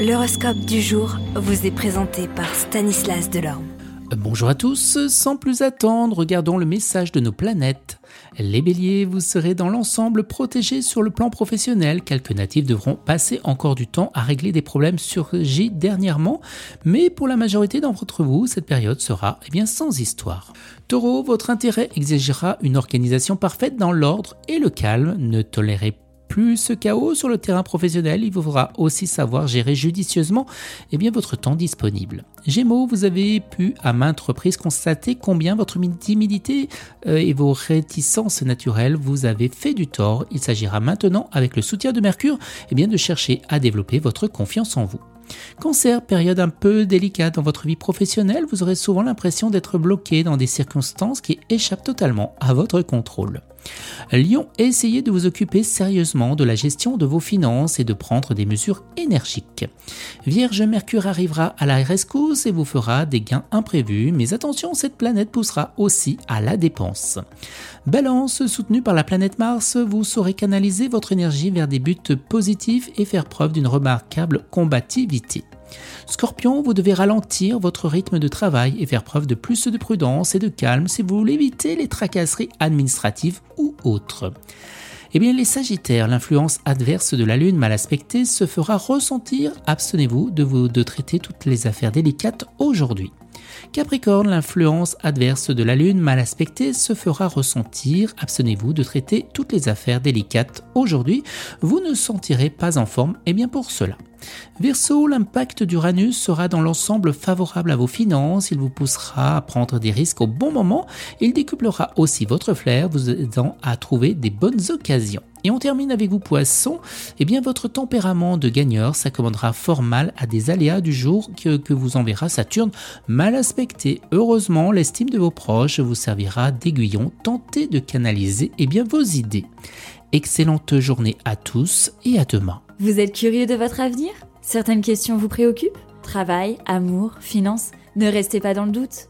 L'horoscope du jour vous est présenté par Stanislas Delorme. Bonjour à tous, sans plus attendre, regardons le message de nos planètes. Les béliers, vous serez dans l'ensemble protégés sur le plan professionnel. Quelques natifs devront passer encore du temps à régler des problèmes surgis dernièrement, mais pour la majorité d'entre vous, cette période sera eh bien, sans histoire. Taureau, votre intérêt exigera une organisation parfaite dans l'ordre et le calme. Ne tolérez plus ce chaos sur le terrain professionnel, il vous faudra aussi savoir gérer judicieusement eh bien, votre temps disponible. Gémeaux, vous avez pu à maintes reprises constater combien votre timidité euh, et vos réticences naturelles vous avez fait du tort. Il s'agira maintenant, avec le soutien de Mercure, eh bien, de chercher à développer votre confiance en vous. Cancer, période un peu délicate dans votre vie professionnelle, vous aurez souvent l'impression d'être bloqué dans des circonstances qui échappent totalement à votre contrôle. Lion, essayez de vous occuper sérieusement de la gestion de vos finances et de prendre des mesures énergiques. Vierge, Mercure arrivera à la rescousse et vous fera des gains imprévus, mais attention, cette planète poussera aussi à la dépense. Balance, soutenue par la planète Mars, vous saurez canaliser votre énergie vers des buts positifs et faire preuve d'une remarquable combativité. Scorpion, vous devez ralentir votre rythme de travail et faire preuve de plus de prudence et de calme si vous voulez éviter les tracasseries administratives ou autres. Eh bien, les Sagittaires, l'influence adverse de la Lune mal aspectée se fera ressentir. Abstenez-vous de, vous, de traiter toutes les affaires délicates aujourd'hui. Capricorne, l'influence adverse de la Lune mal aspectée se fera ressentir. Abstenez-vous de traiter toutes les affaires délicates aujourd'hui. Vous ne sentirez pas en forme, et bien pour cela. Verseau, l'impact d'Uranus sera dans l'ensemble favorable à vos finances, il vous poussera à prendre des risques au bon moment, il décuplera aussi votre flair, vous aidant à trouver des bonnes occasions. Et on termine avec vous poisson, eh bien votre tempérament de gagneur s'accommodera fort mal à des aléas du jour que, que vous enverra Saturne mal aspecté. Heureusement, l'estime de vos proches vous servira d'aiguillon, tentez de canaliser eh bien, vos idées. Excellente journée à tous et à demain. Vous êtes curieux de votre avenir? Certaines questions vous préoccupent? Travail, amour, finances? Ne restez pas dans le doute.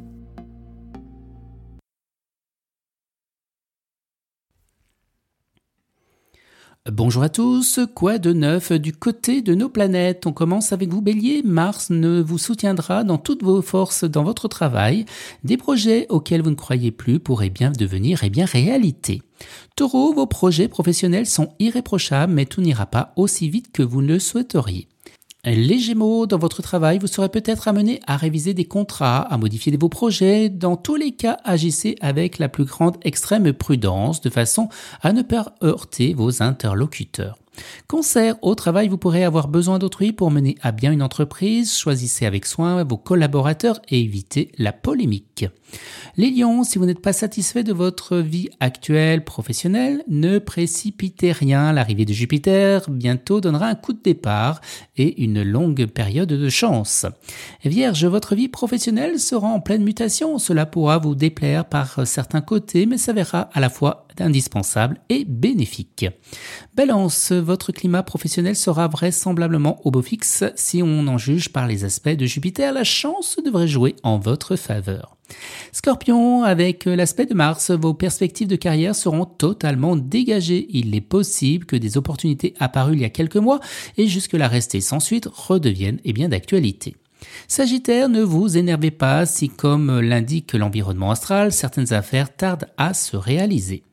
Bonjour à tous, quoi de neuf du côté de nos planètes? On commence avec vous Bélier, Mars ne vous soutiendra dans toutes vos forces dans votre travail, des projets auxquels vous ne croyez plus pourraient bien devenir eh bien réalité. Taureau, vos projets professionnels sont irréprochables mais tout n'ira pas aussi vite que vous ne le souhaiteriez. Les Gémeaux, dans votre travail, vous serez peut-être amené à réviser des contrats, à modifier vos projets. Dans tous les cas, agissez avec la plus grande extrême prudence de façon à ne pas heurter vos interlocuteurs. Concert, au travail, vous pourrez avoir besoin d'autrui pour mener à bien une entreprise. Choisissez avec soin vos collaborateurs et évitez la polémique. Les lions, si vous n'êtes pas satisfait de votre vie actuelle professionnelle, ne précipitez rien. L'arrivée de Jupiter bientôt donnera un coup de départ et une longue période de chance. Vierge, votre vie professionnelle sera en pleine mutation. Cela pourra vous déplaire par certains côtés, mais s'avérera à la fois indispensable et bénéfique. Balance, votre climat professionnel sera vraisemblablement au beau fixe si on en juge par les aspects de Jupiter. La chance devrait jouer en votre faveur. Scorpion, avec l'aspect de Mars, vos perspectives de carrière seront totalement dégagées. Il est possible que des opportunités apparues il y a quelques mois et jusque-là restées sans suite redeviennent eh bien d'actualité. Sagittaire, ne vous énervez pas si, comme l'indique l'environnement astral, certaines affaires tardent à se réaliser.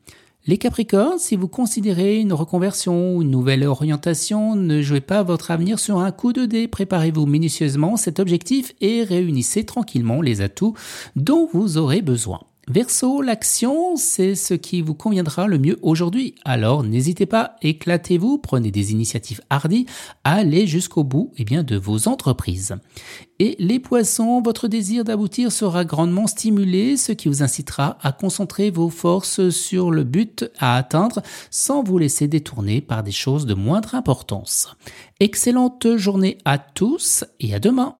Les Capricornes, si vous considérez une reconversion ou une nouvelle orientation, ne jouez pas votre avenir sur un coup de dé. Préparez-vous minutieusement cet objectif et réunissez tranquillement les atouts dont vous aurez besoin. Verso, l'action, c'est ce qui vous conviendra le mieux aujourd'hui. Alors n'hésitez pas, éclatez-vous, prenez des initiatives hardies, allez jusqu'au bout eh bien, de vos entreprises. Et les poissons, votre désir d'aboutir sera grandement stimulé, ce qui vous incitera à concentrer vos forces sur le but à atteindre sans vous laisser détourner par des choses de moindre importance. Excellente journée à tous et à demain.